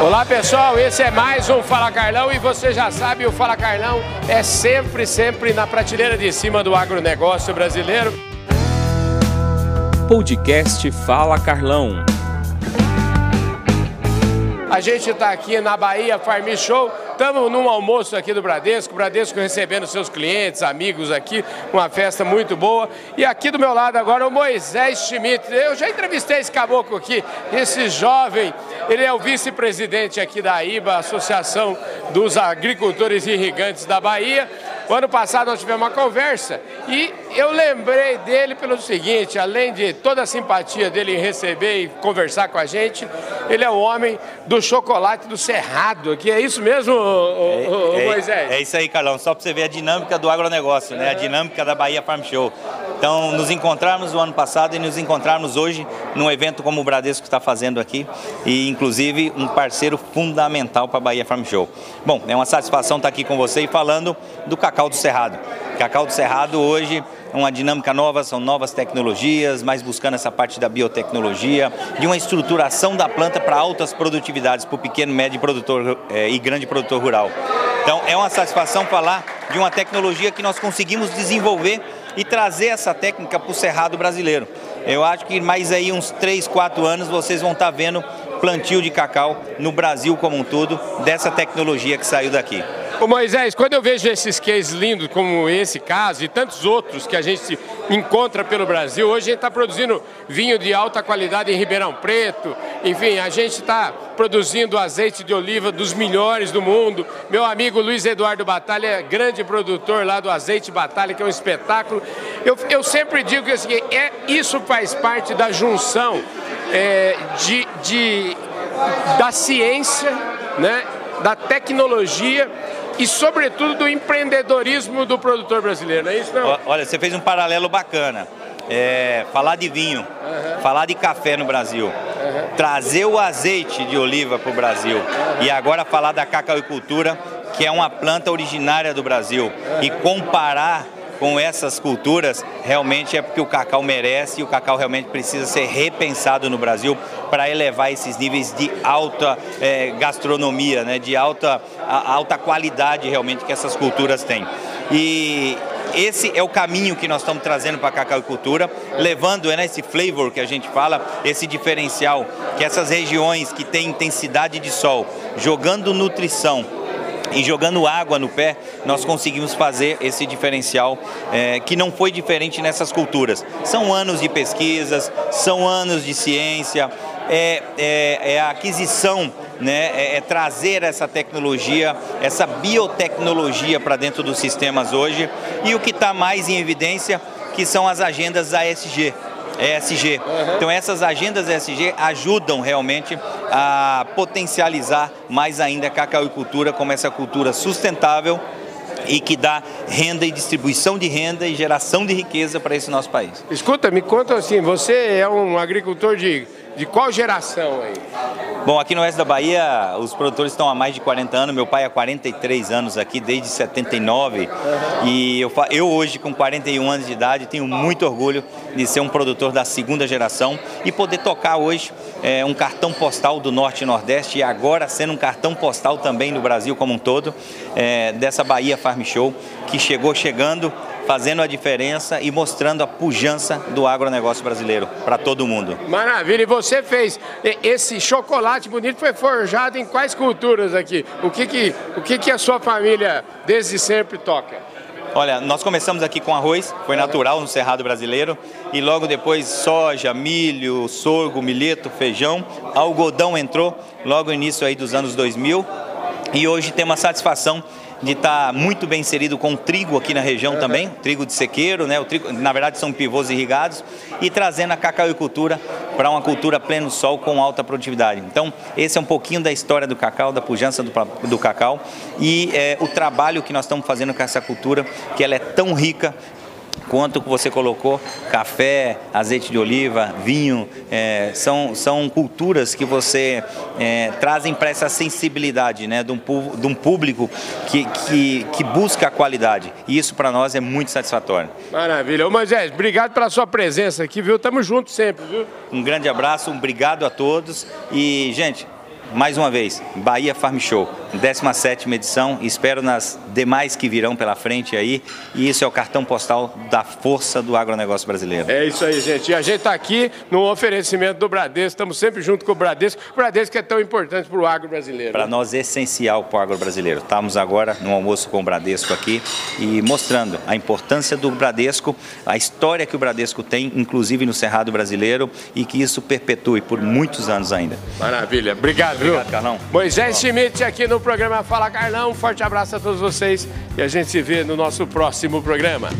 Olá pessoal, esse é mais um Fala Carlão e você já sabe, o Fala Carlão é sempre, sempre na prateleira de cima do agronegócio brasileiro. Podcast Fala Carlão. A gente está aqui na Bahia Farm Show, estamos num almoço aqui do Bradesco, Bradesco recebendo seus clientes, amigos aqui, uma festa muito boa. E aqui do meu lado agora o Moisés Schmidt. Eu já entrevistei esse caboclo aqui, esse jovem, ele é o vice-presidente aqui da IBA, Associação dos Agricultores Irrigantes da Bahia. O ano passado nós tivemos uma conversa e eu lembrei dele pelo seguinte, além de toda a simpatia dele em receber e conversar com a gente, ele é o homem do chocolate do Cerrado, que é isso mesmo, o, é, Moisés? É, é, isso aí, Carlão, só para você ver a dinâmica do agronegócio, né? a dinâmica da Bahia Farm Show. Então, nos encontrarmos o ano passado e nos encontrarmos hoje num evento como o Bradesco está fazendo aqui e, inclusive, um parceiro fundamental para a Bahia Farm Show. Bom, é uma satisfação estar aqui com você e falando do Cacau do Cerrado. Cacau do Cerrado hoje é uma dinâmica nova, são novas tecnologias, mais buscando essa parte da biotecnologia, de uma estruturação da planta para altas produtividades para o pequeno, médio produtor eh, e grande produtor rural. Então é uma satisfação falar de uma tecnologia que nós conseguimos desenvolver e trazer essa técnica para o cerrado brasileiro. Eu acho que mais aí uns 3, 4 anos vocês vão estar vendo plantio de cacau no Brasil como um todo, dessa tecnologia que saiu daqui. Ô Moisés, quando eu vejo esses cases lindos como esse caso e tantos outros que a gente encontra pelo Brasil, hoje a gente está produzindo vinho de alta qualidade em Ribeirão Preto, enfim, a gente está produzindo azeite de oliva dos melhores do mundo. Meu amigo Luiz Eduardo Batalha é grande produtor lá do Azeite Batalha, que é um espetáculo. Eu, eu sempre digo que assim, é, isso faz parte da junção é, de, de, da ciência, né, da tecnologia e, sobretudo, do empreendedorismo do produtor brasileiro, é isso? Não? Olha, você fez um paralelo bacana. É, falar de vinho, uhum. falar de café no Brasil, uhum. trazer o azeite de oliva para o Brasil uhum. e agora falar da cacauicultura, que é uma planta originária do Brasil, e comparar com essas culturas, realmente é porque o cacau merece e o cacau realmente precisa ser repensado no Brasil para elevar esses níveis de alta é, gastronomia, né, de alta, a, alta qualidade realmente que essas culturas têm. E esse é o caminho que nós estamos trazendo para a cacauicultura, levando né, esse flavor que a gente fala, esse diferencial, que essas regiões que têm intensidade de sol, jogando nutrição, e jogando água no pé, nós conseguimos fazer esse diferencial é, que não foi diferente nessas culturas. São anos de pesquisas, são anos de ciência, é, é, é a aquisição, né, é, é, trazer essa tecnologia, essa biotecnologia para dentro dos sistemas hoje. E o que está mais em evidência, que são as agendas ASG. ESG. Uhum. Então essas agendas ESG ajudam realmente a potencializar mais ainda a cacauicultura como essa cultura sustentável e que dá renda e distribuição de renda e geração de riqueza para esse nosso país. Escuta, me conta assim, você é um agricultor de de qual geração aí? Bom, aqui no oeste da Bahia, os produtores estão há mais de 40 anos. Meu pai há 43 anos aqui, desde 79. Uhum. E eu, eu hoje, com 41 anos de idade, tenho muito orgulho de ser um produtor da segunda geração e poder tocar hoje é, um cartão postal do Norte e Nordeste e agora sendo um cartão postal também do Brasil como um todo, é, dessa Bahia Farm Show, que chegou chegando fazendo a diferença e mostrando a pujança do agronegócio brasileiro para todo mundo. Maravilha, e você fez esse chocolate bonito foi forjado em quais culturas aqui? O que que, o que, que a sua família desde sempre toca? Olha, nós começamos aqui com arroz, foi natural no Cerrado brasileiro, e logo depois soja, milho, sorgo, milheto, feijão, algodão entrou logo no início aí dos anos 2000, e hoje tem uma satisfação de estar tá muito bem inserido com o trigo aqui na região uhum. também, trigo de sequeiro, né? O trigo, na verdade são pivôs irrigados, e trazendo a cacauicultura para uma cultura pleno sol com alta produtividade. Então, esse é um pouquinho da história do cacau, da pujança do, do cacau e é, o trabalho que nós estamos fazendo com essa cultura, que ela é tão rica quanto que você colocou, café, azeite de oliva, vinho, é, são, são culturas que você é, trazem para essa sensibilidade né, de, um, de um público que, que, que busca a qualidade. E isso para nós é muito satisfatório. Maravilha. Ô Moisés, obrigado pela sua presença aqui, viu? Tamo junto sempre, viu? Um grande abraço, um obrigado a todos e, gente, mais uma vez, Bahia Farm Show, 17 edição, espero nas demais que virão pela frente aí, e isso é o cartão postal da força do agronegócio brasileiro. É isso aí, gente. E a gente está aqui no oferecimento do Bradesco, estamos sempre junto com o Bradesco, o Bradesco é tão importante para o agro brasileiro. Para né? nós, é essencial para o agro brasileiro. Estamos agora no almoço com o Bradesco aqui e mostrando a importância do Bradesco, a história que o Bradesco tem, inclusive no Cerrado brasileiro, e que isso perpetue por muitos anos ainda. Maravilha. Obrigado, Obrigado Carlão. Moisés Schmidt aqui no programa Fala Carlão. Um forte abraço a todos vocês e a gente se vê no nosso próximo programa.